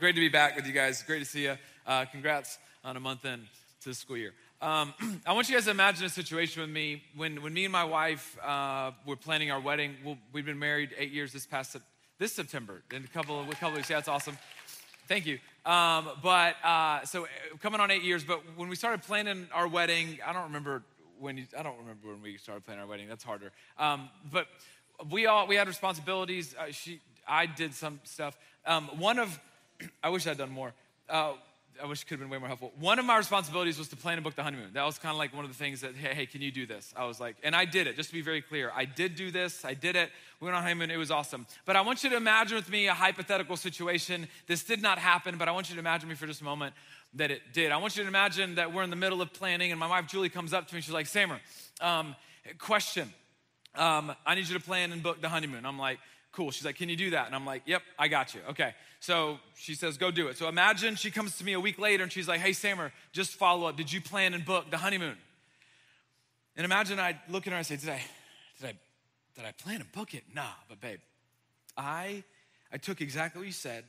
great to be back with you guys. Great to see you. Uh, congrats on a month in to the school year. Um, I want you guys to imagine a situation with me when, when me and my wife uh, were planning our wedding. we we've been married eight years this past this September. In a couple of a couple of weeks, yeah, that's awesome. Thank you. Um, but uh, so coming on eight years. But when we started planning our wedding, I don't remember when you, I don't remember when we started planning our wedding. That's harder. Um, but we all we had responsibilities. Uh, she, I did some stuff. Um, one of, I wish I'd done more. Uh, I wish it could have been way more helpful. One of my responsibilities was to plan and book the honeymoon. That was kind of like one of the things that, hey, hey, can you do this? I was like, and I did it, just to be very clear. I did do this, I did it. We went on honeymoon, it was awesome. But I want you to imagine with me a hypothetical situation. This did not happen, but I want you to imagine me for just a moment that it did. I want you to imagine that we're in the middle of planning, and my wife Julie comes up to me. She's like, Samer, um, question. Um, I need you to plan and book the honeymoon. I'm like, cool. She's like, can you do that? And I'm like, yep, I got you. Okay. So she says, go do it. So imagine she comes to me a week later and she's like, hey, Samer, just follow up. Did you plan and book the honeymoon? And imagine I look at her and I say, did I, did I, did I plan and book it? Nah, but babe, I, I took exactly what you said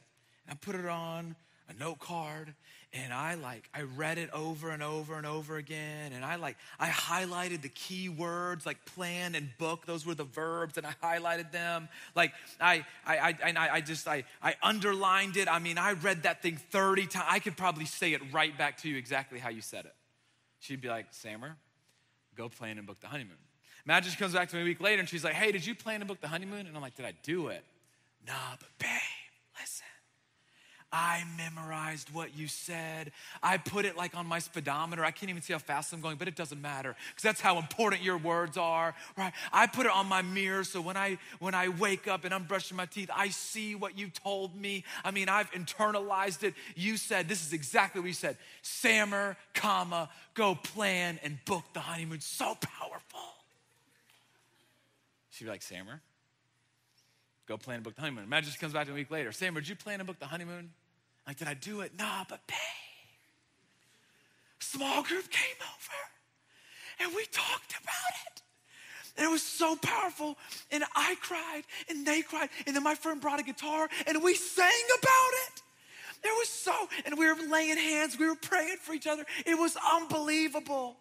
and I put it on a note card and I like I read it over and over and over again and I like I highlighted the key words like plan and book. Those were the verbs and I highlighted them. Like I I I and I just I I underlined it. I mean I read that thing 30 times I could probably say it right back to you exactly how you said it. She'd be like Samer go plan and book the honeymoon. She comes back to me a week later and she's like hey did you plan and book the honeymoon? And I'm like did I do it? Nah but babe listen I memorized what you said. I put it like on my speedometer. I can't even see how fast I'm going, but it doesn't matter because that's how important your words are, right? I put it on my mirror so when I when I wake up and I'm brushing my teeth, I see what you told me. I mean, I've internalized it. You said this is exactly what you said. Samer, comma, go plan and book the honeymoon. So powerful. She'd be like, Samer, go plan and book the honeymoon. Imagine she comes back a week later. Samer, did you plan and book the honeymoon? Like, did I do it? Nah, but babe, small group came over and we talked about it. And it was so powerful. And I cried and they cried. And then my friend brought a guitar and we sang about it. It was so, and we were laying hands, we were praying for each other. It was unbelievable.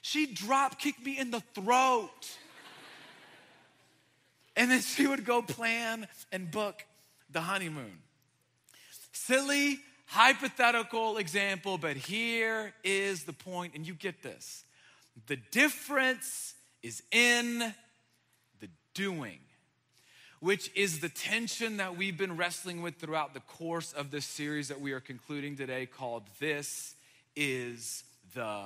She drop kicked me in the throat. and then she would go plan and book the honeymoon. Silly, hypothetical example, but here is the point, and you get this. The difference is in the doing, which is the tension that we've been wrestling with throughout the course of this series that we are concluding today called This is the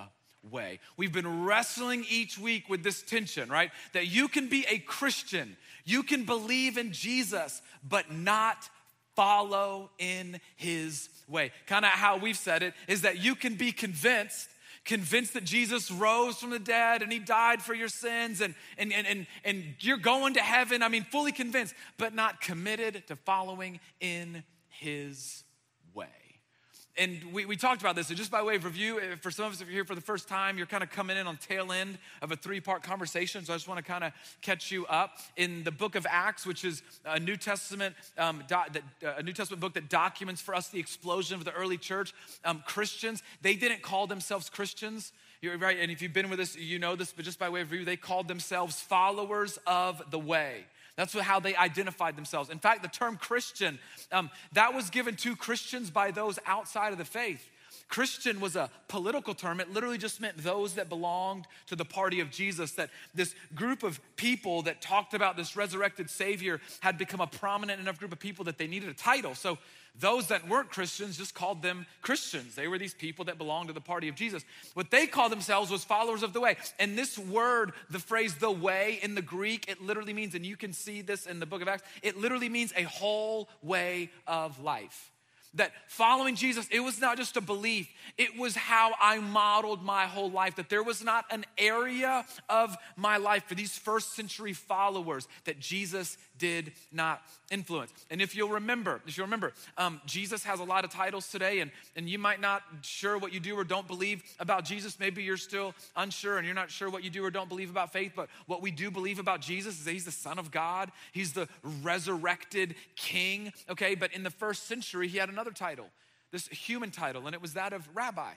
way. We've been wrestling each week with this tension, right? That you can be a Christian, you can believe in Jesus, but not follow in his way. Kind of how we've said it is that you can be convinced convinced that Jesus rose from the dead and he died for your sins and, and, and, and, and you're going to heaven. I mean, fully convinced, but not committed to following in his and we, we talked about this. So, just by way of review, for some of us, if you're here for the first time, you're kind of coming in on tail end of a three part conversation. So, I just want to kind of catch you up. In the book of Acts, which is a New Testament, um, do, uh, a New Testament book that documents for us the explosion of the early church, um, Christians, they didn't call themselves Christians. You're right. And if you've been with us, you know this, but just by way of review, they called themselves followers of the way. That's how they identified themselves. In fact, the term Christian, um, that was given to Christians by those outside of the faith. Christian was a political term. It literally just meant those that belonged to the party of Jesus. That this group of people that talked about this resurrected Savior had become a prominent enough group of people that they needed a title. So those that weren't Christians just called them Christians. They were these people that belonged to the party of Jesus. What they called themselves was followers of the way. And this word, the phrase the way in the Greek, it literally means, and you can see this in the book of Acts, it literally means a whole way of life that following Jesus, it was not just a belief, it was how I modeled my whole life. That there was not an area of my life for these first century followers that Jesus did not influence. And if you'll remember, if you'll remember, um, Jesus has a lot of titles today, and, and you might not sure what you do or don't believe about Jesus. Maybe you're still unsure and you're not sure what you do or don't believe about faith, but what we do believe about Jesus is that he's the Son of God, he's the resurrected King, okay? But in the first century, he had another title, this human title, and it was that of rabbi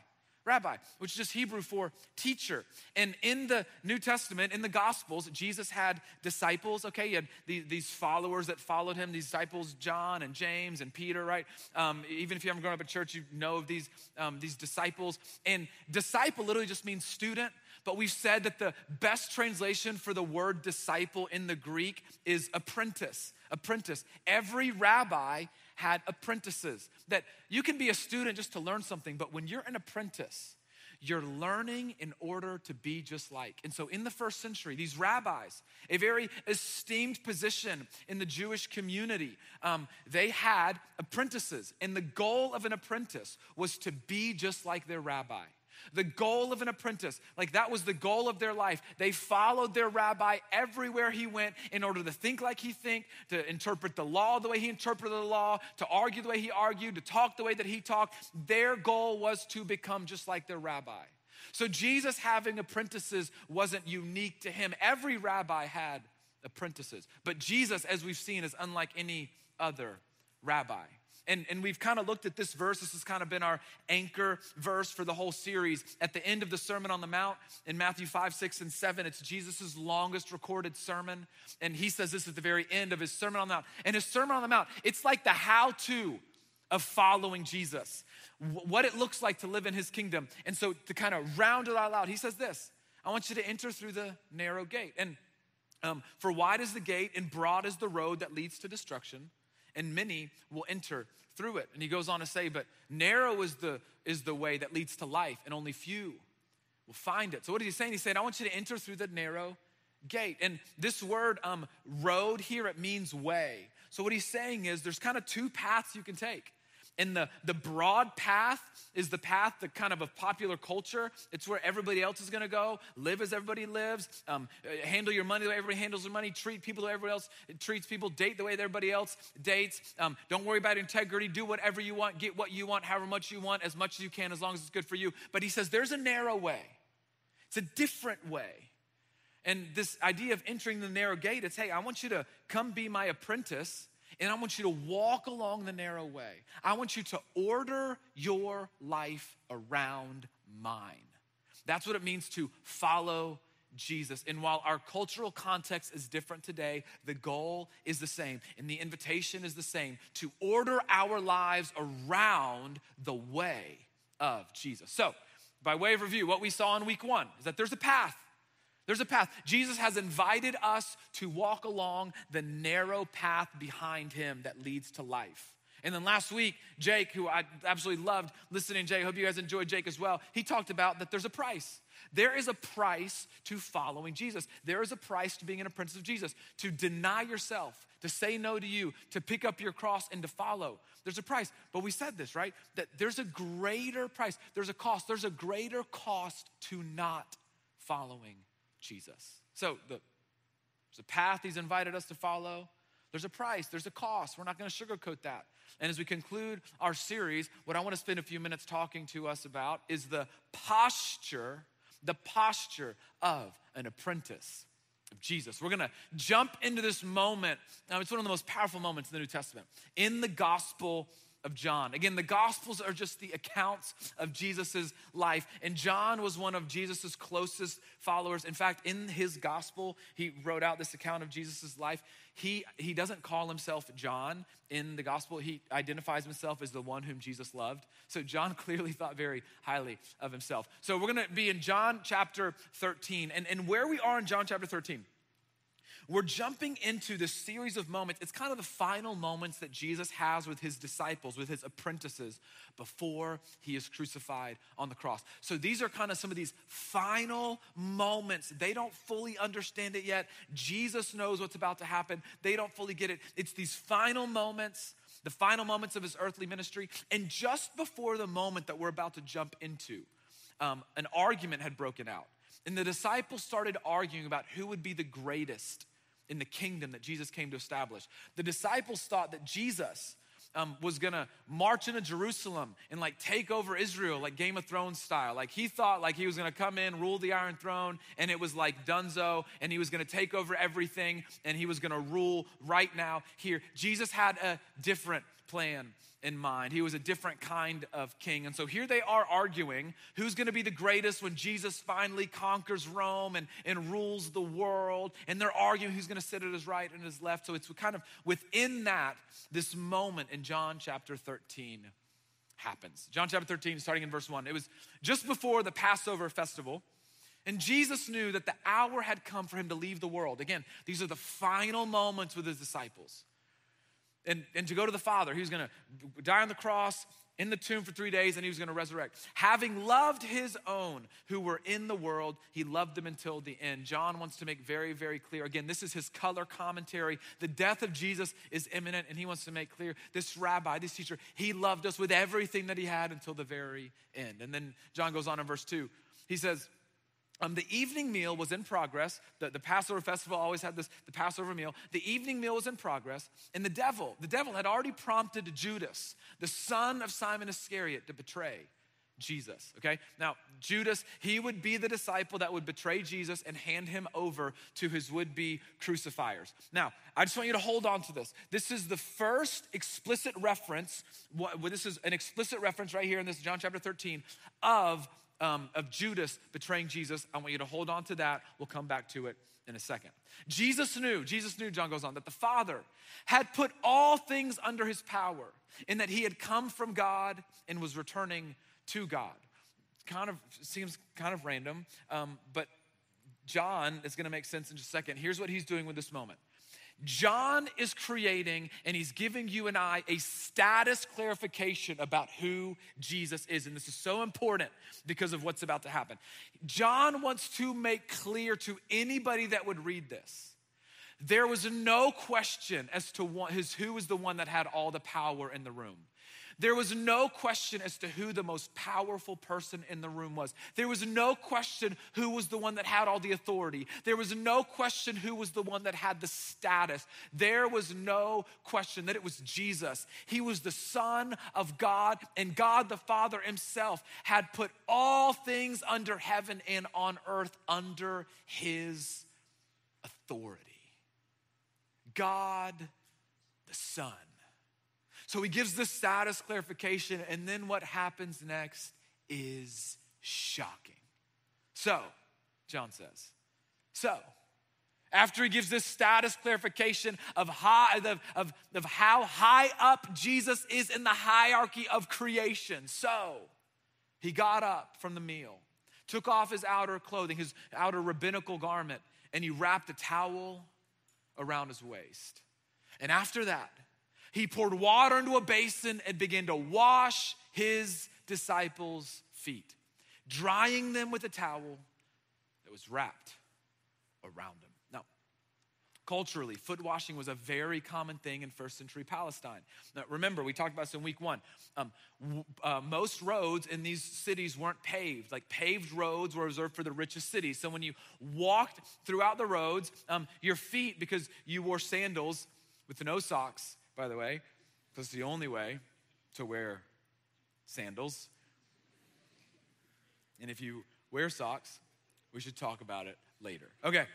rabbi, which is just Hebrew for teacher. And in the New Testament, in the Gospels, Jesus had disciples, okay? He had these followers that followed him, these disciples, John and James and Peter, right? Um, even if you haven't grown up in church, you know of these, um, these disciples. And disciple literally just means student. But we've said that the best translation for the word disciple in the Greek is apprentice. Apprentice. Every rabbi had apprentices. That you can be a student just to learn something, but when you're an apprentice, you're learning in order to be just like. And so, in the first century, these rabbis, a very esteemed position in the Jewish community, um, they had apprentices. And the goal of an apprentice was to be just like their rabbi. The goal of an apprentice, like that was the goal of their life. They followed their rabbi everywhere he went in order to think like he think, to interpret the law the way he interpreted the law, to argue the way he argued, to talk the way that he talked. Their goal was to become just like their rabbi. So Jesus having apprentices wasn't unique to him. Every rabbi had apprentices. But Jesus, as we've seen, is unlike any other rabbi. And, and we've kind of looked at this verse. This has kind of been our anchor verse for the whole series. At the end of the Sermon on the Mount in Matthew 5, 6, and 7, it's Jesus' longest recorded sermon. And he says this at the very end of his Sermon on the Mount. And his Sermon on the Mount, it's like the how to of following Jesus, what it looks like to live in his kingdom. And so to kind of round it all out, he says this I want you to enter through the narrow gate. And um, for wide is the gate and broad is the road that leads to destruction and many will enter through it. And he goes on to say, but narrow is the, is the way that leads to life, and only few will find it. So what is he saying? He said, I want you to enter through the narrow gate. And this word, um, road here, it means way. So what he's saying is there's kind of two paths you can take. And the, the broad path is the path that kind of a popular culture. It's where everybody else is gonna go. Live as everybody lives. Um, handle your money the way everybody handles their money. Treat people the way everybody else treats people. Date the way everybody else dates. Um, don't worry about integrity. Do whatever you want. Get what you want, however much you want, as much as you can, as long as it's good for you. But he says there's a narrow way. It's a different way. And this idea of entering the narrow gate, it's hey, I want you to come be my apprentice and I want you to walk along the narrow way. I want you to order your life around mine. That's what it means to follow Jesus. And while our cultural context is different today, the goal is the same and the invitation is the same to order our lives around the way of Jesus. So, by way of review, what we saw in week one is that there's a path there's a path. Jesus has invited us to walk along the narrow path behind him that leads to life. And then last week, Jake, who I absolutely loved listening, Jake, hope you guys enjoyed Jake as well, he talked about that there's a price. There is a price to following Jesus. There is a price to being an apprentice of Jesus, to deny yourself, to say no to you, to pick up your cross and to follow. There's a price. But we said this, right? That there's a greater price, there's a cost, there's a greater cost to not following Jesus. So the, there's a path he's invited us to follow. There's a price, there's a cost. We're not going to sugarcoat that. And as we conclude our series, what I want to spend a few minutes talking to us about is the posture, the posture of an apprentice of Jesus. We're going to jump into this moment. Now, it's one of the most powerful moments in the New Testament. In the Gospel of John. Again, the Gospels are just the accounts of Jesus' life. And John was one of Jesus' closest followers. In fact, in his Gospel, he wrote out this account of Jesus' life. He, he doesn't call himself John in the Gospel, he identifies himself as the one whom Jesus loved. So John clearly thought very highly of himself. So we're going to be in John chapter 13. And, and where we are in John chapter 13, we're jumping into this series of moments. It's kind of the final moments that Jesus has with his disciples, with his apprentices, before he is crucified on the cross. So these are kind of some of these final moments. They don't fully understand it yet. Jesus knows what's about to happen, they don't fully get it. It's these final moments the final moments of his earthly ministry. And just before the moment that we're about to jump into, um, an argument had broken out. And the disciples started arguing about who would be the greatest in the kingdom that Jesus came to establish. The disciples thought that Jesus um, was gonna march into Jerusalem and like take over Israel, like Game of Thrones style. Like he thought like he was gonna come in, rule the Iron Throne, and it was like Dunzo, and he was gonna take over everything, and he was gonna rule right now here. Jesus had a different plan in mind. He was a different kind of king. And so here they are arguing who's going to be the greatest when Jesus finally conquers Rome and, and rules the world. And they're arguing who's going to sit at his right and his left. So it's kind of within that, this moment in John chapter 13 happens. John chapter 13, starting in verse 1. It was just before the Passover festival. And Jesus knew that the hour had come for him to leave the world. Again, these are the final moments with his disciples and, and to go to the Father. He was going to die on the cross, in the tomb for three days, and he was going to resurrect. Having loved his own who were in the world, he loved them until the end. John wants to make very, very clear. Again, this is his color commentary. The death of Jesus is imminent, and he wants to make clear this rabbi, this teacher, he loved us with everything that he had until the very end. And then John goes on in verse 2. He says, um, the evening meal was in progress. The, the Passover festival always had this, the Passover meal. The evening meal was in progress, and the devil, the devil had already prompted Judas, the son of Simon Iscariot, to betray Jesus. Okay? Now, Judas, he would be the disciple that would betray Jesus and hand him over to his would be crucifiers. Now, I just want you to hold on to this. This is the first explicit reference, what, this is an explicit reference right here in this John chapter 13 of um, of Judas betraying Jesus. I want you to hold on to that. We'll come back to it in a second. Jesus knew, Jesus knew, John goes on, that the Father had put all things under his power and that he had come from God and was returning to God. Kind of seems kind of random, um, but John is going to make sense in just a second. Here's what he's doing with this moment. John is creating and he's giving you and I a status clarification about who Jesus is. And this is so important because of what's about to happen. John wants to make clear to anybody that would read this there was no question as to who was the one that had all the power in the room. There was no question as to who the most powerful person in the room was. There was no question who was the one that had all the authority. There was no question who was the one that had the status. There was no question that it was Jesus. He was the Son of God, and God the Father Himself had put all things under heaven and on earth under His authority. God the Son so he gives the status clarification, and then what happens next is shocking. So, John says, so, after he gives this status clarification of, high, of, of, of how high up Jesus is in the hierarchy of creation, so he got up from the meal, took off his outer clothing, his outer rabbinical garment, and he wrapped a towel around his waist. And after that, he poured water into a basin and began to wash his disciples' feet, drying them with a towel that was wrapped around him. Now, culturally, foot washing was a very common thing in first century Palestine. Now, remember, we talked about this in week one. Um, uh, most roads in these cities weren't paved. Like paved roads were reserved for the richest cities. So when you walked throughout the roads, um, your feet, because you wore sandals with no socks, by the way, because the only way to wear sandals. And if you wear socks, we should talk about it later. Okay.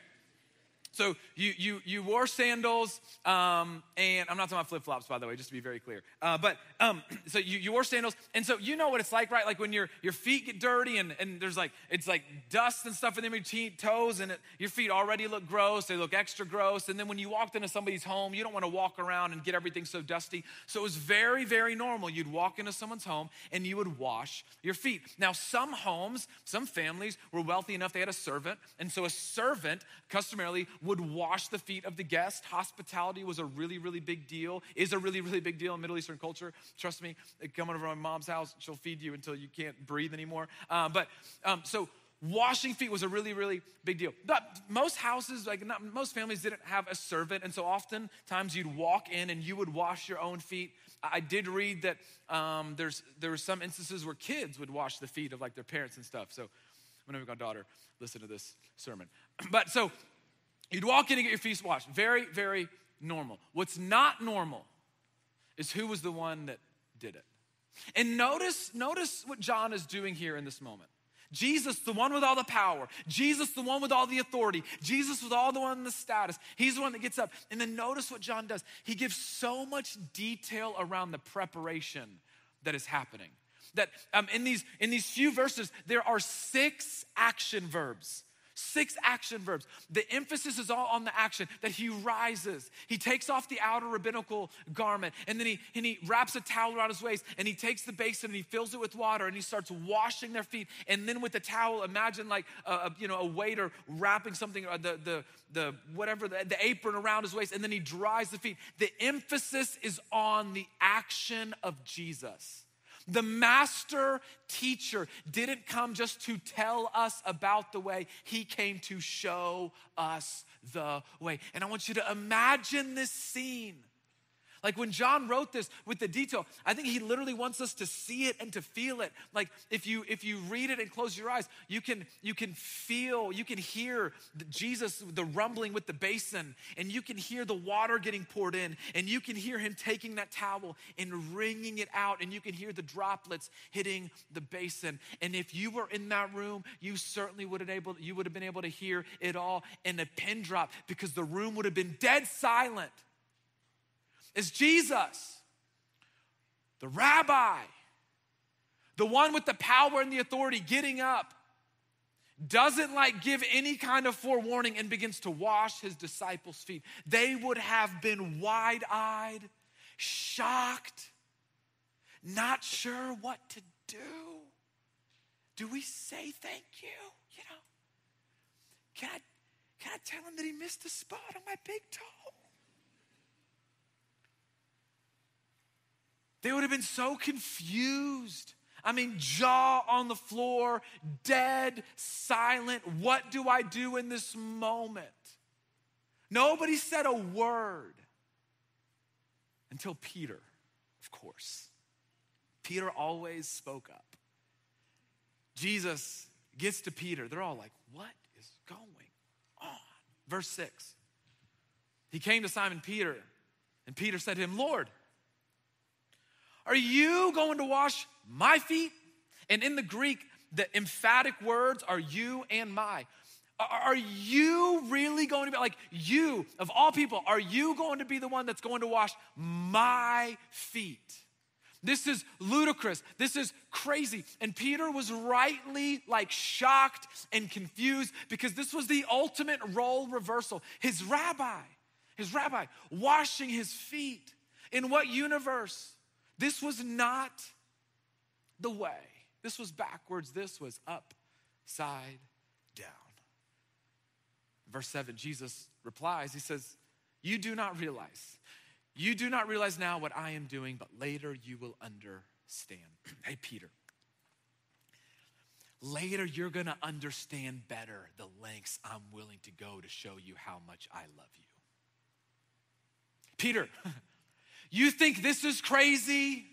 So you you you wore sandals, um, and I'm not talking about flip flops, by the way, just to be very clear. Uh, but um, so you, you wore sandals, and so you know what it's like, right? Like when your your feet get dirty, and, and there's like it's like dust and stuff in between toes, and it, your feet already look gross. They look extra gross, and then when you walked into somebody's home, you don't want to walk around and get everything so dusty. So it was very very normal. You'd walk into someone's home and you would wash your feet. Now some homes, some families were wealthy enough they had a servant, and so a servant customarily would wash the feet of the guest. Hospitality was a really, really big deal, is a really, really big deal in Middle Eastern culture. Trust me, come over to my mom's house, she'll feed you until you can't breathe anymore. Uh, but um, so washing feet was a really, really big deal. But most houses, like not, most families didn't have a servant. And so oftentimes you'd walk in and you would wash your own feet. I did read that um, there's, there were some instances where kids would wash the feet of like their parents and stuff. So I'm gonna make my daughter listen to this sermon. But so You'd walk in and get your feet washed. Very, very normal. What's not normal is who was the one that did it. And notice, notice what John is doing here in this moment. Jesus, the one with all the power, Jesus, the one with all the authority, Jesus with all the one in the status. He's the one that gets up. And then notice what John does. He gives so much detail around the preparation that is happening. That um, in these in these few verses, there are six action verbs Six action verbs. The emphasis is all on the action that he rises. He takes off the outer rabbinical garment and then he, and he wraps a towel around his waist and he takes the basin and he fills it with water and he starts washing their feet. And then with the towel, imagine like a, you know a waiter wrapping something, uh, the, the, the whatever, the, the apron around his waist and then he dries the feet. The emphasis is on the action of Jesus. The master teacher didn't come just to tell us about the way, he came to show us the way. And I want you to imagine this scene like when John wrote this with the detail, I think he literally wants us to see it and to feel it. Like if you if you read it and close your eyes, you can you can feel, you can hear Jesus the rumbling with the basin and you can hear the water getting poured in and you can hear him taking that towel and wringing it out and you can hear the droplets hitting the basin. And if you were in that room, you certainly would have able you would have been able to hear it all in a pin drop because the room would have been dead silent is Jesus, the rabbi, the one with the power and the authority, getting up, doesn't like give any kind of forewarning and begins to wash his disciples' feet. They would have been wide eyed, shocked, not sure what to do. Do we say thank you? You know, can I, can I tell him that he missed a spot on my big toe? They would have been so confused. I mean, jaw on the floor, dead, silent. What do I do in this moment? Nobody said a word until Peter, of course. Peter always spoke up. Jesus gets to Peter. They're all like, What is going on? Verse 6. He came to Simon Peter, and Peter said to him, Lord, are you going to wash my feet? And in the Greek, the emphatic words are you and my. Are you really going to be like you, of all people, are you going to be the one that's going to wash my feet? This is ludicrous. This is crazy. And Peter was rightly like shocked and confused because this was the ultimate role reversal. His rabbi, his rabbi, washing his feet. In what universe? This was not the way. This was backwards. This was upside down. Verse 7, Jesus replies, He says, You do not realize. You do not realize now what I am doing, but later you will understand. hey, Peter. Later, you're gonna understand better the lengths I'm willing to go to show you how much I love you. Peter, You think this is crazy?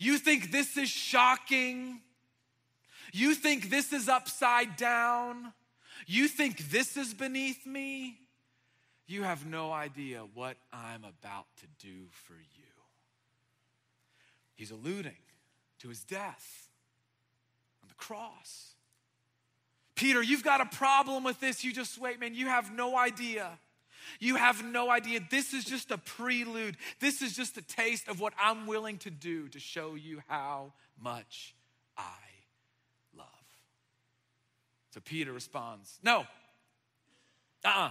You think this is shocking? You think this is upside down? You think this is beneath me? You have no idea what I'm about to do for you. He's alluding to his death on the cross. Peter, you've got a problem with this. You just wait, man. You have no idea. You have no idea. This is just a prelude. This is just a taste of what I'm willing to do to show you how much I love. So Peter responds, No. Uh uh-uh. uh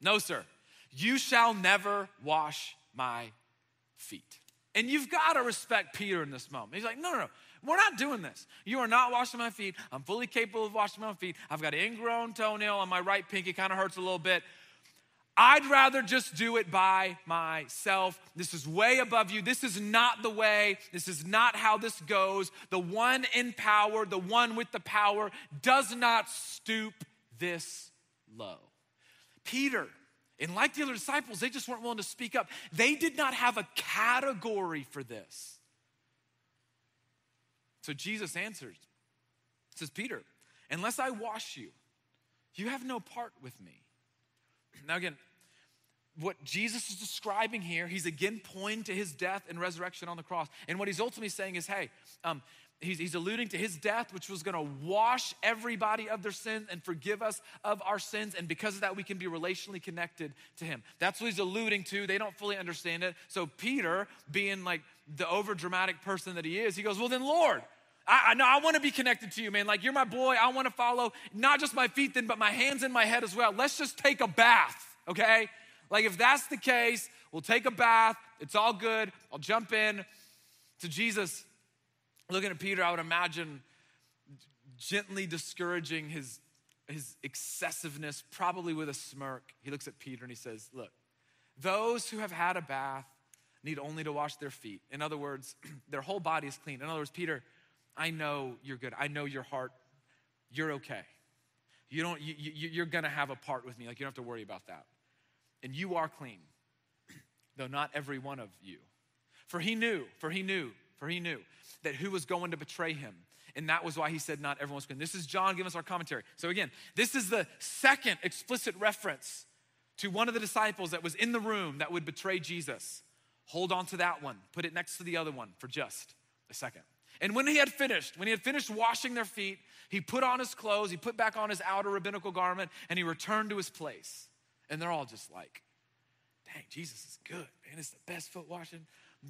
No, sir. You shall never wash my feet. And you've got to respect Peter in this moment. He's like, No, no, no. We're not doing this. You are not washing my feet. I'm fully capable of washing my feet. I've got an ingrown toenail on my right pinky, kind of hurts a little bit. I'd rather just do it by myself. This is way above you. This is not the way. This is not how this goes. The one in power, the one with the power, does not stoop this low. Peter, and like the other disciples, they just weren't willing to speak up. They did not have a category for this. So Jesus answers, says, Peter, unless I wash you, you have no part with me. Now, again, what Jesus is describing here, he's again pointing to his death and resurrection on the cross. And what he's ultimately saying is, hey, um, he's, he's alluding to his death, which was going to wash everybody of their sins and forgive us of our sins. And because of that, we can be relationally connected to him. That's what he's alluding to. They don't fully understand it. So Peter, being like the over dramatic person that he is, he goes, Well, then, Lord, I, I know I want to be connected to you, man. Like, you're my boy. I want to follow not just my feet, then, but my hands and my head as well. Let's just take a bath, okay? Like, if that's the case, we'll take a bath. It's all good. I'll jump in to Jesus. Looking at Peter, I would imagine gently discouraging his, his excessiveness, probably with a smirk. He looks at Peter and he says, Look, those who have had a bath need only to wash their feet. In other words, their whole body is clean. In other words, Peter, I know you're good. I know your heart. You're okay. You don't, you, you, you're gonna have a part with me. Like, you don't have to worry about that. And you are clean, though not every one of you. For he knew, for he knew, for he knew that who was going to betray him. And that was why he said, Not everyone's clean. This is John giving us our commentary. So, again, this is the second explicit reference to one of the disciples that was in the room that would betray Jesus. Hold on to that one, put it next to the other one for just a second. And when he had finished, when he had finished washing their feet, he put on his clothes, he put back on his outer rabbinical garment, and he returned to his place. And they're all just like, dang, Jesus is good, man. It's the best foot washing.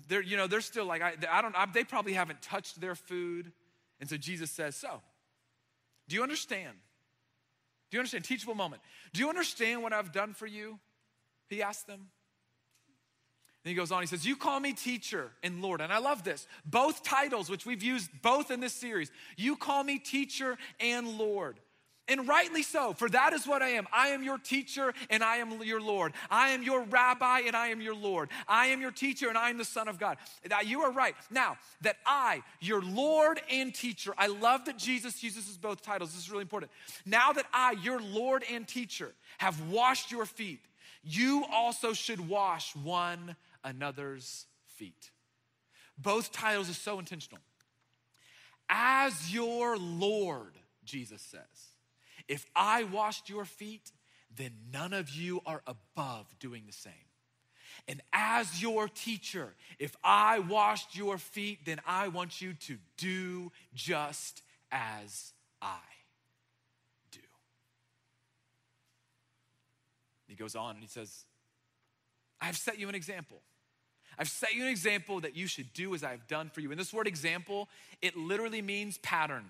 They're, you know, they're still like, I, I don't, I, they probably haven't touched their food. And so Jesus says, So, do you understand? Do you understand? Teachable moment. Do you understand what I've done for you? He asked them. And he goes on, he says, You call me teacher and Lord. And I love this. Both titles, which we've used both in this series, you call me teacher and Lord. And rightly so, for that is what I am. I am your teacher and I am your Lord. I am your rabbi and I am your Lord. I am your teacher and I am the Son of God. Now You are right. Now, that I, your Lord and teacher, I love that Jesus uses both titles. This is really important. Now that I, your Lord and teacher, have washed your feet, you also should wash one another's feet. Both titles are so intentional. As your Lord, Jesus says. If I washed your feet, then none of you are above doing the same. And as your teacher, if I washed your feet, then I want you to do just as I do. He goes on and he says, I've set you an example. I've set you an example that you should do as I have done for you. And this word example, it literally means pattern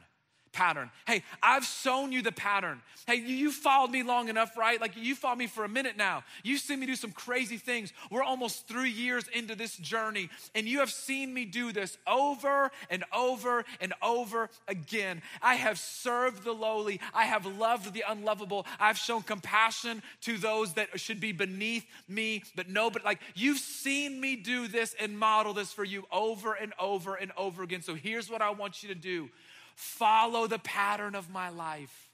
pattern. Hey, I've shown you the pattern. Hey, you followed me long enough, right? Like you followed me for a minute now. You've seen me do some crazy things. We're almost three years into this journey, and you have seen me do this over and over and over again. I have served the lowly, I have loved the unlovable, I've shown compassion to those that should be beneath me, but no, but like you've seen me do this and model this for you over and over and over again. So here's what I want you to do Follow the pattern of my life.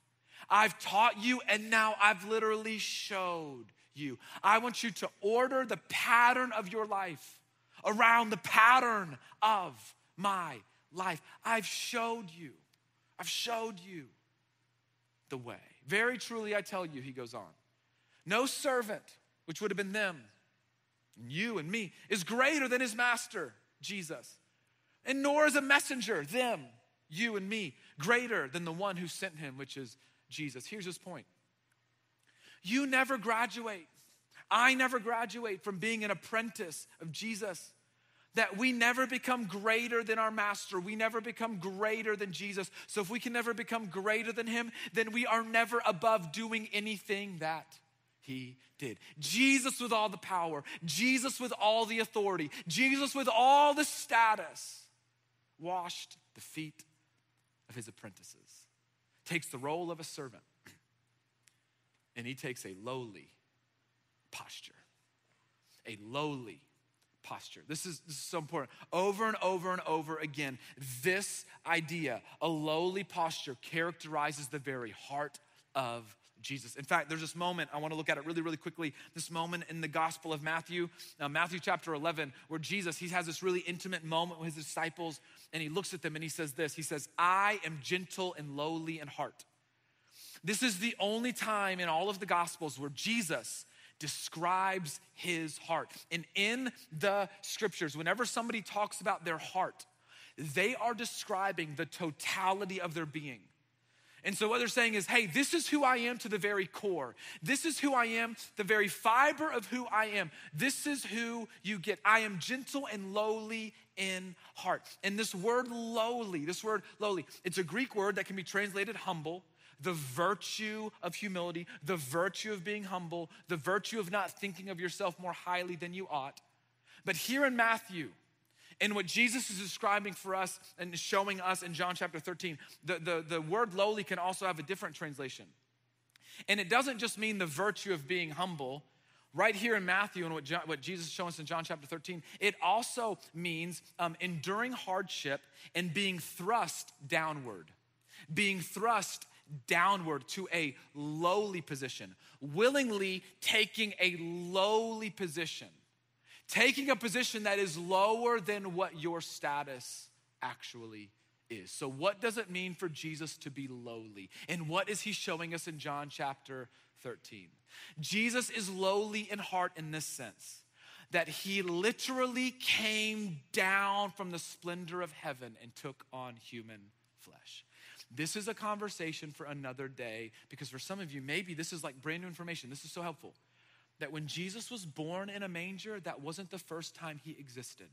I've taught you, and now I've literally showed you. I want you to order the pattern of your life around the pattern of my life. I've showed you. I've showed you the way. Very truly, I tell you, he goes on. No servant, which would have been them, and you and me, is greater than his master, Jesus. And nor is a messenger, them, you and me, greater than the one who sent him, which is Jesus. Here's his point You never graduate. I never graduate from being an apprentice of Jesus. That we never become greater than our master. We never become greater than Jesus. So if we can never become greater than him, then we are never above doing anything that he did. Jesus with all the power, Jesus with all the authority, Jesus with all the status, washed the feet of his apprentices, takes the role of a servant, and he takes a lowly posture. A lowly posture. This is, this is so important. Over and over and over again, this idea, a lowly posture, characterizes the very heart of Jesus. In fact, there's this moment, I want to look at it really, really quickly. This moment in the Gospel of Matthew, uh, Matthew chapter 11, where Jesus, he has this really intimate moment with his disciples, and he looks at them and he says this He says, I am gentle and lowly in heart. This is the only time in all of the Gospels where Jesus describes his heart. And in the scriptures, whenever somebody talks about their heart, they are describing the totality of their being. And so, what they're saying is, hey, this is who I am to the very core. This is who I am, the very fiber of who I am. This is who you get. I am gentle and lowly in heart. And this word lowly, this word lowly, it's a Greek word that can be translated humble, the virtue of humility, the virtue of being humble, the virtue of not thinking of yourself more highly than you ought. But here in Matthew, and what Jesus is describing for us and showing us in John chapter 13, the, the, the word lowly can also have a different translation. And it doesn't just mean the virtue of being humble. Right here in Matthew and what, John, what Jesus is showing us in John chapter 13, it also means um, enduring hardship and being thrust downward. Being thrust downward to a lowly position, willingly taking a lowly position taking a position that is lower than what your status actually is. So, what does it mean for Jesus to be lowly? And what is he showing us in John chapter 13? Jesus is lowly in heart in this sense that he literally came down from the splendor of heaven and took on human flesh. This is a conversation for another day because for some of you, maybe this is like brand new information. This is so helpful that when Jesus was born in a manger, that wasn't the first time he existed.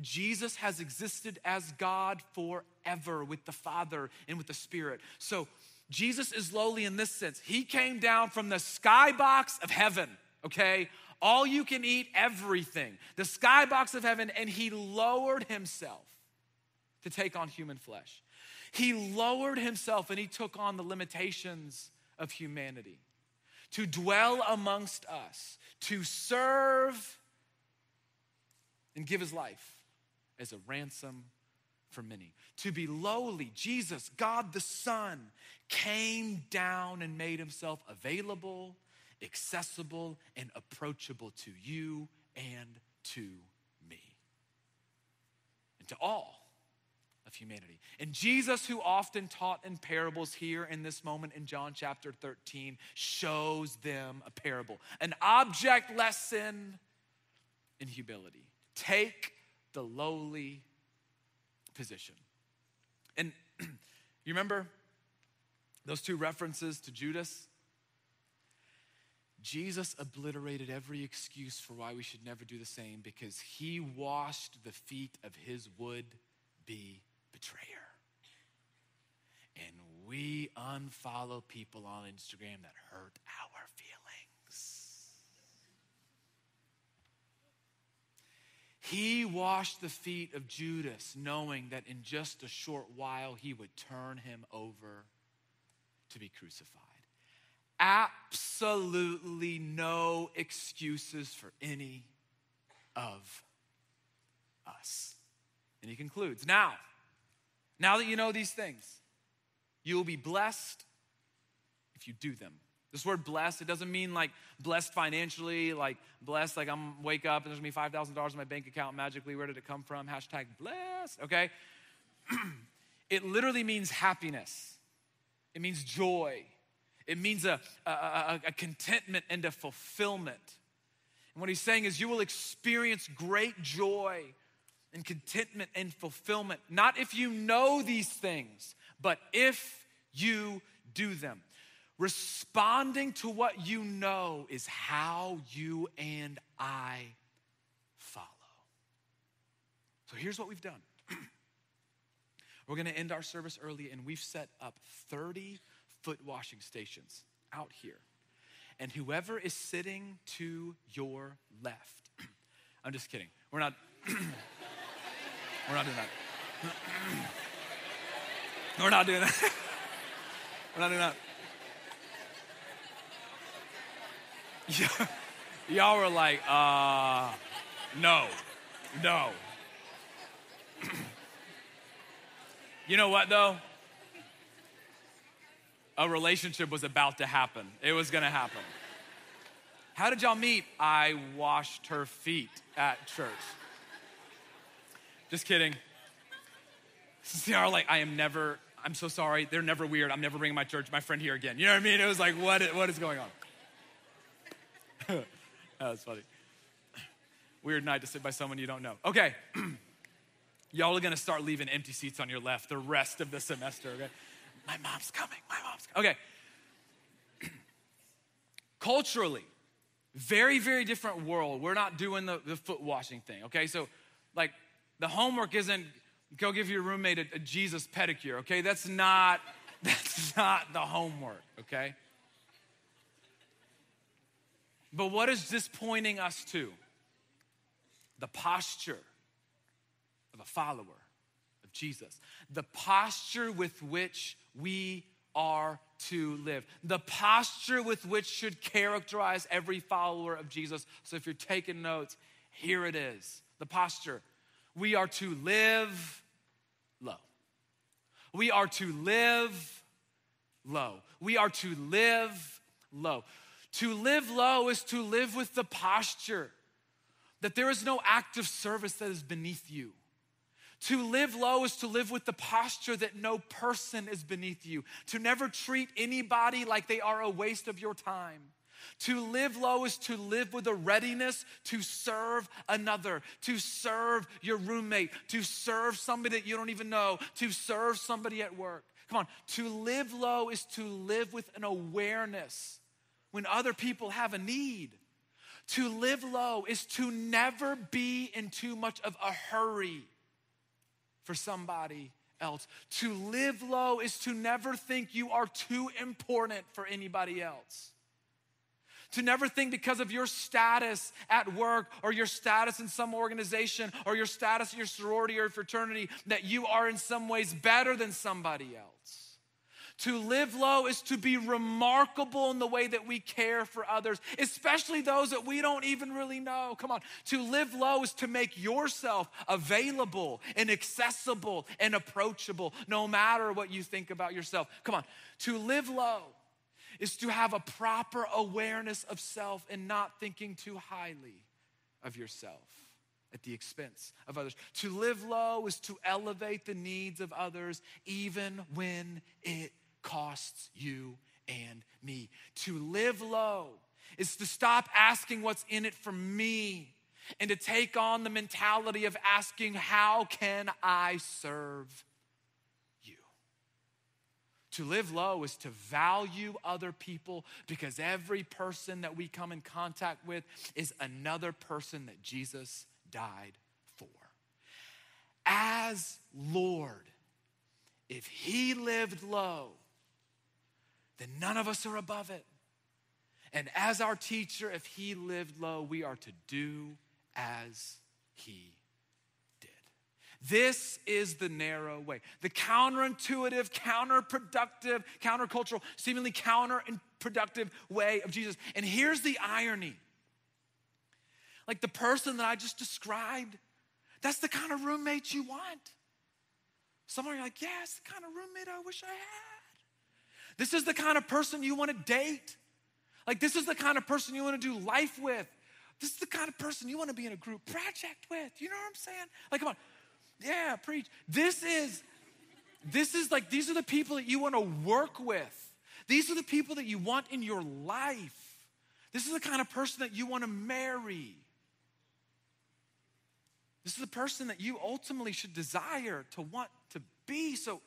Jesus has existed as God forever with the Father and with the Spirit. So Jesus is lowly in this sense. He came down from the skybox of heaven, okay? All you can eat, everything. The skybox of heaven, and he lowered himself to take on human flesh. He lowered himself and he took on the limitations of humanity to dwell amongst us, to serve and give his life as a ransom for many. To be lowly, Jesus, God the Son, came down and made himself available, accessible, and approachable to you and to me, and to all of humanity. And Jesus, who often taught in parables here in this moment in John chapter 13, shows them a parable, an object lesson in humility. Take the lowly position. And you remember those two references to Judas? Jesus obliterated every excuse for why we should never do the same because he washed the feet of his would be betrayer. And we unfollow people on Instagram that hurt our He washed the feet of Judas, knowing that in just a short while he would turn him over to be crucified. Absolutely no excuses for any of us. And he concludes Now, now that you know these things, you will be blessed if you do them. This word blessed, it doesn't mean like blessed financially, like blessed, like I'm wake up and there's gonna be $5,000 in my bank account magically. Where did it come from? Hashtag blessed, okay? it literally means happiness, it means joy, it means a, a, a, a contentment and a fulfillment. And what he's saying is, you will experience great joy and contentment and fulfillment, not if you know these things, but if you do them. Responding to what you know is how you and I follow. So here's what we've done. We're going to end our service early, and we've set up 30 foot washing stations out here. And whoever is sitting to your left, I'm just kidding. We're not. We're not doing that. We're not doing that. We're not doing that. Yeah. Y'all were like, uh, no, no. you know what, though? A relationship was about to happen. It was gonna happen. How did y'all meet? I washed her feet at church. Just kidding. CR, like, I am never, I'm so sorry. They're never weird. I'm never bringing my church, my friend here again. You know what I mean? It was like, what, what is going on? that was funny. Weird night to sit by someone you don't know. Okay. Y'all are gonna start leaving empty seats on your left the rest of the semester, okay? My mom's coming, my mom's coming. Okay. Culturally, very, very different world. We're not doing the, the foot washing thing, okay? So, like, the homework isn't go give your roommate a, a Jesus pedicure, okay? That's not, that's not the homework, okay? But what is this pointing us to? The posture of a follower of Jesus, the posture with which we are to live, the posture with which should characterize every follower of Jesus. So if you're taking notes, here it is the posture. We are to live low. We are to live low. We are to live low. To live low is to live with the posture that there is no act of service that is beneath you. To live low is to live with the posture that no person is beneath you. To never treat anybody like they are a waste of your time. To live low is to live with a readiness to serve another, to serve your roommate, to serve somebody that you don't even know, to serve somebody at work. Come on, to live low is to live with an awareness when other people have a need. To live low is to never be in too much of a hurry for somebody else. To live low is to never think you are too important for anybody else. To never think because of your status at work or your status in some organization or your status in your sorority or fraternity that you are in some ways better than somebody else. To live low is to be remarkable in the way that we care for others, especially those that we don't even really know. Come on. To live low is to make yourself available and accessible and approachable, no matter what you think about yourself. Come on. To live low is to have a proper awareness of self and not thinking too highly of yourself at the expense of others. To live low is to elevate the needs of others even when it costs you and me. To live low is to stop asking what's in it for me and to take on the mentality of asking, How can I serve you? To live low is to value other people because every person that we come in contact with is another person that Jesus died for. As Lord, if He lived low, then none of us are above it. And as our teacher, if he lived low, we are to do as he did. This is the narrow way, the counterintuitive, counterproductive, countercultural, seemingly counterproductive way of Jesus. And here's the irony like the person that I just described, that's the kind of roommate you want. Some are like, yeah, it's the kind of roommate I wish I had. This is the kind of person you want to date. Like, this is the kind of person you want to do life with. This is the kind of person you want to be in a group project with. You know what I'm saying? Like, come on. Yeah, preach. This is, this is like, these are the people that you want to work with. These are the people that you want in your life. This is the kind of person that you want to marry. This is the person that you ultimately should desire to want to be. So,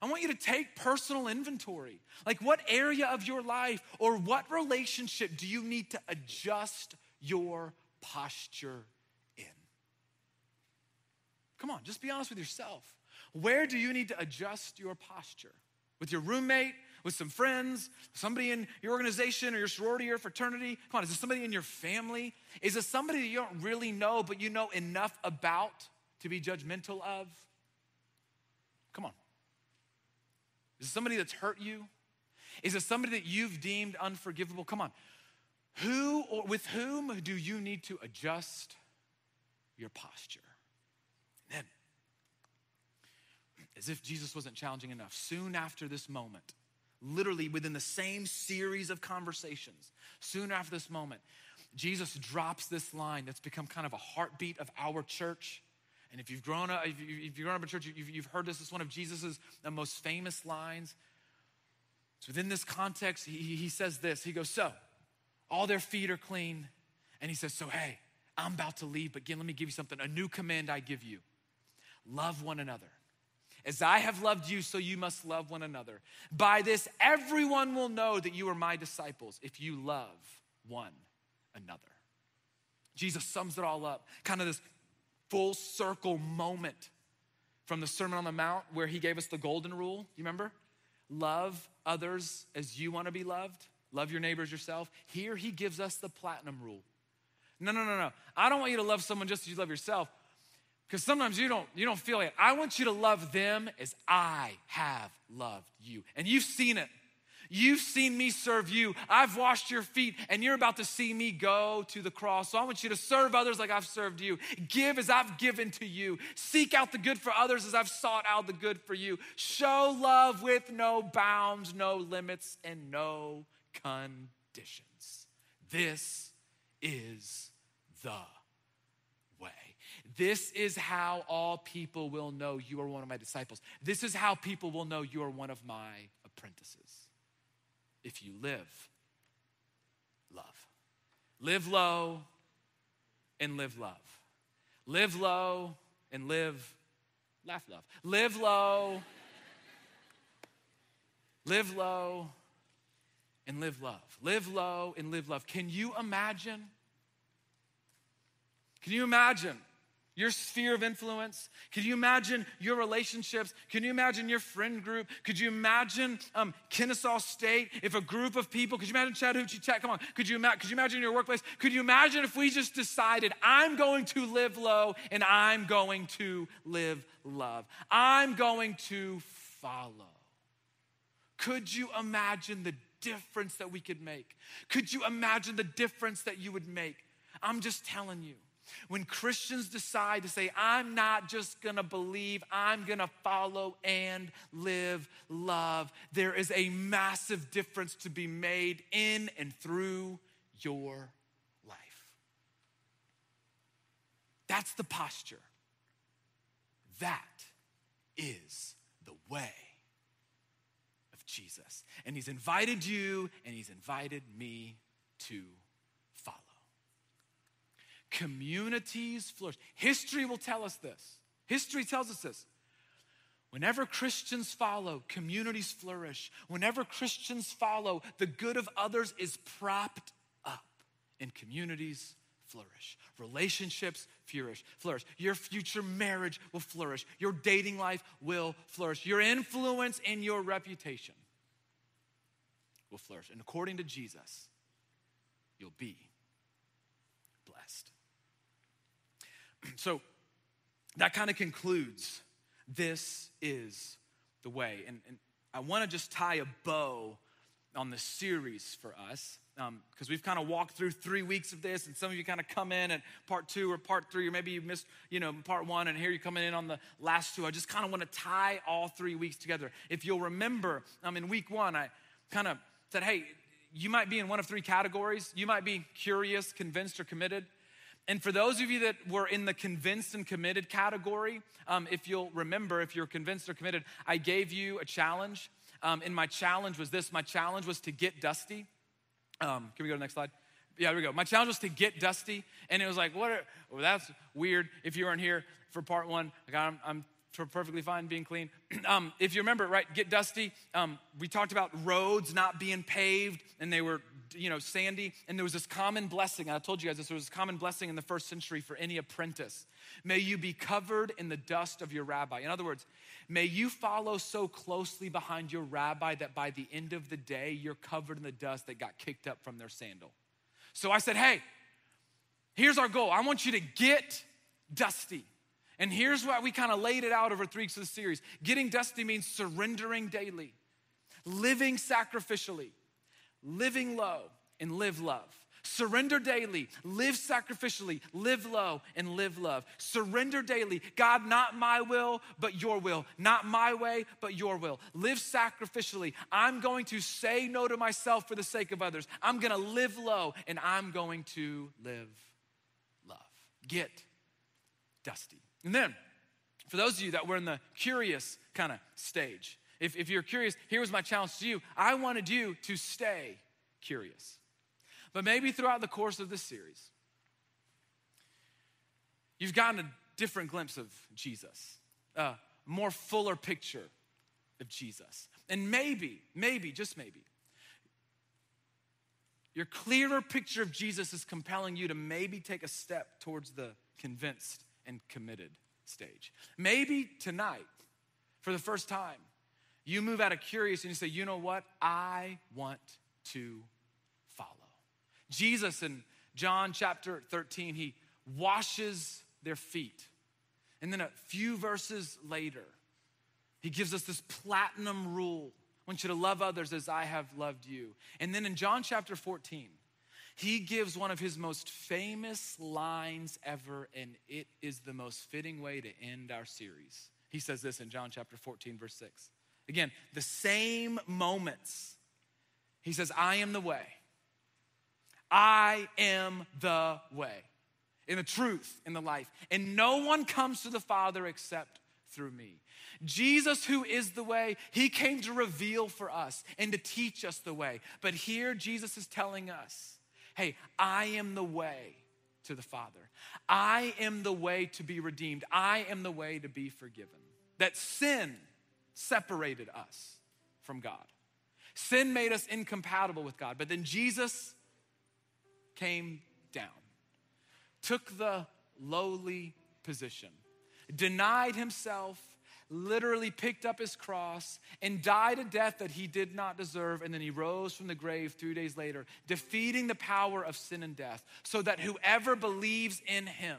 I want you to take personal inventory. Like, what area of your life or what relationship do you need to adjust your posture in? Come on, just be honest with yourself. Where do you need to adjust your posture? With your roommate, with some friends, somebody in your organization or your sorority or fraternity? Come on, is it somebody in your family? Is it somebody that you don't really know, but you know enough about to be judgmental of? Come on. Is it somebody that's hurt you? Is it somebody that you've deemed unforgivable? Come on. Who or with whom do you need to adjust your posture? And then, as if Jesus wasn't challenging enough, soon after this moment, literally within the same series of conversations, soon after this moment, Jesus drops this line that's become kind of a heartbeat of our church And if you've grown up, if, you, have grown up in church, you've, you've heard this. It's one of Jesus's uh, most famous lines. So within this context, he, he says this. He goes, so all their feet are clean. And he says, so hey, I'm about to leave, but again, let me give you something. A new command I give you. Love one another. As I have loved you, so you must love one another. By this, everyone will know that you are my disciples if you love one another. Jesus sums it all up, kind of this full circle moment from the Sermon on the Mount where he gave us the golden rule. You remember? Love others as you want to be loved, love your neighbors yourself. Here he gives us the platinum rule. No, no, no, no. I don't want you to love someone just as you love yourself. Because sometimes you don't, you don't feel it. I want you to love them as I have loved you. And you've seen it. You've seen me serve you. I've washed your feet, and you're about to see me go to the cross. So I want you to serve others like I've served you. Give as I've given to you. Seek out the good for others as I've sought out the good for you. Show love with no bounds, no limits, and no conditions. This is the way. This is how all people will know you are one of my disciples. This is how people will know you are one of my apprentices if you live love. Live low and live love. Live low and live, laugh love. Live low, live low and live love. Live low and live love. Can you imagine? Can you imagine your sphere of influence? Can you imagine your relationships? Can you imagine your friend group? Could you imagine um, Kennesaw State if a group of people, could you imagine Chattahoochee Tech? Come on, could you, ima- could you imagine your workplace? Could you imagine if we just decided, I'm going to live low and I'm going to live love? I'm going to follow. Could you imagine the difference that we could make? Could you imagine the difference that you would make? I'm just telling you. When Christians decide to say, I'm not just gonna believe, I'm gonna follow and live love, there is a massive difference to be made in and through your life. That's the posture. That is the way of Jesus. And He's invited you and He's invited me to communities flourish. History will tell us this. History tells us this. Whenever Christians follow, communities flourish. Whenever Christians follow, the good of others is propped up and communities flourish. Relationships flourish. Flourish. Your future marriage will flourish. Your dating life will flourish. Your influence and your reputation will flourish. And according to Jesus, you'll be blessed. so that kind of concludes this is the way. And, and I want to just tie a bow on the series for us because um, we've kind of walked through three weeks of this and some of you kind of come in at part two or part three or maybe you missed you know part one and here you're coming in on the last two. I just kind of want to tie all three weeks together. If you'll remember um, in week one i kind of said hey you might be in one of three categories. You might be curious convinced or committed and for those of you that were in the convinced and committed category, um, if you'll remember, if you're convinced or committed, I gave you a challenge. Um, and my challenge was this my challenge was to get dusty. Um, can we go to the next slide? Yeah, there we go. My challenge was to get dusty. And it was like, what? Are, well, that's weird. If you weren't here for part one, like I'm, I'm perfectly fine being clean. um, if you remember, right, get dusty. Um, we talked about roads not being paved and they were, you know, sandy. And there was this common blessing. I told you guys this was a common blessing in the first century for any apprentice. May you be covered in the dust of your rabbi. In other words, may you follow so closely behind your rabbi that by the end of the day, you're covered in the dust that got kicked up from their sandal. So I said, hey, here's our goal. I want you to get dusty. And here's why we kind of laid it out over three weeks of the series. Getting dusty means surrendering daily, living sacrificially, living low, and live love. Surrender daily, live sacrificially, live low, and live love. Surrender daily. God, not my will, but your will. Not my way, but your will. Live sacrificially. I'm going to say no to myself for the sake of others. I'm going to live low, and I'm going to live love. Get dusty. And then, for those of you that were in the curious kind of stage, if, if you're curious, here was my challenge to you. I wanted you to stay curious. But maybe throughout the course of this series, you've gotten a different glimpse of Jesus, a more fuller picture of Jesus. And maybe, maybe, just maybe, your clearer picture of Jesus is compelling you to maybe take a step towards the convinced and committed stage. Maybe tonight, for the first time, you move out of curious and you say, you know what? I want to follow. Jesus in John chapter 13, he washes their feet. And then a few verses later, he gives us this platinum rule. I want you to love others as I have loved you. And then in John chapter 14, he gives one of his most famous lines ever, and it is the most fitting way to end our series. He says this in John chapter 14, verse 6. Again, the same moments. He says, I am the way. I am the way, in the truth, in the life. And no one comes to the Father except through me. Jesus, who is the way, he came to reveal for us and to teach us the way. But here, Jesus is telling us hey, I am the way to the Father. I am the way to be redeemed. I am the way to be forgiven. That sin separated us from God. Sin made us incompatible with God. But then Jesus came down, took the lowly position, denied himself, literally picked up his cross and died a death that he did not deserve. And then he rose from the grave three days later, defeating the power of sin and death, so that whoever believes in him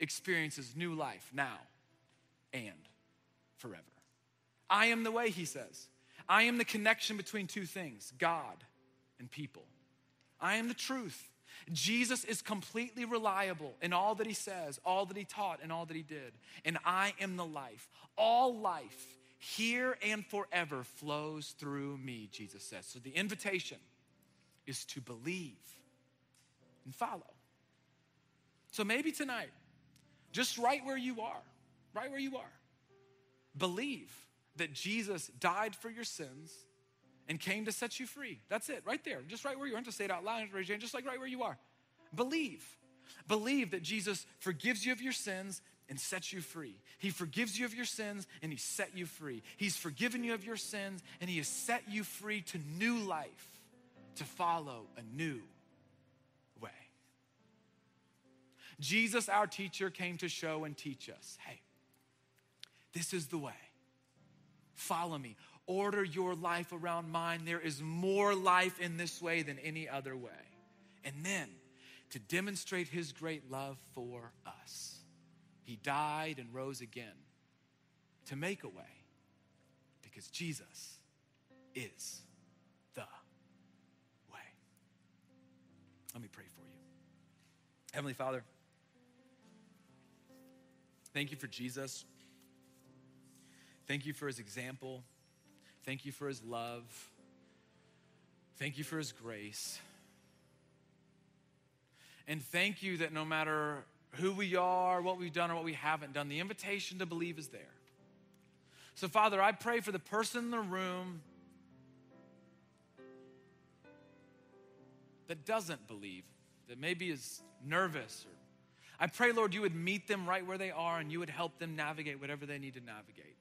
experiences new life now and forever. I am the way, he says. I am the connection between two things God and people. I am the truth. Jesus is completely reliable in all that he says, all that he taught, and all that he did. And I am the life. All life, here and forever, flows through me, Jesus says. So the invitation is to believe and follow. So maybe tonight, just right where you are, right where you are, believe that Jesus died for your sins and came to set you free. That's it, right there. Just right where you are. to say it out loud, just like right where you are. Believe. Believe that Jesus forgives you of your sins and sets you free. He forgives you of your sins and He set you free. He's forgiven you of your sins and He has set you free to new life, to follow a new way. Jesus, our teacher, came to show and teach us hey, this is the way. Follow me order your life around mine. There is more life in this way than any other way. And then to demonstrate his great love for us, he died and rose again to make a way because Jesus is the way. Let me pray for you. Heavenly Father, thank you for Jesus. Thank you for his example. Thank you for his love. Thank you for his grace. And thank you that no matter who we are, what we've done, or what we haven't done, the invitation to believe is there. So, Father, I pray for the person in the room that doesn't believe, that maybe is nervous. Or, I pray, Lord, you would meet them right where they are and you would help them navigate whatever they need to navigate.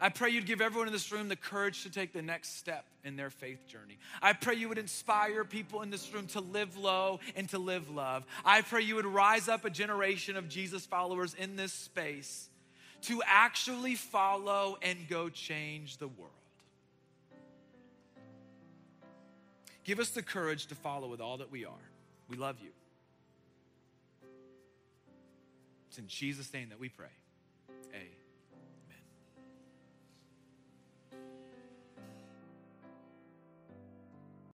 I pray you'd give everyone in this room the courage to take the next step in their faith journey. I pray you would inspire people in this room to live low and to live love. I pray you would rise up a generation of Jesus followers in this space to actually follow and go change the world. Give us the courage to follow with all that we are. We love you. It's in Jesus' name that we pray.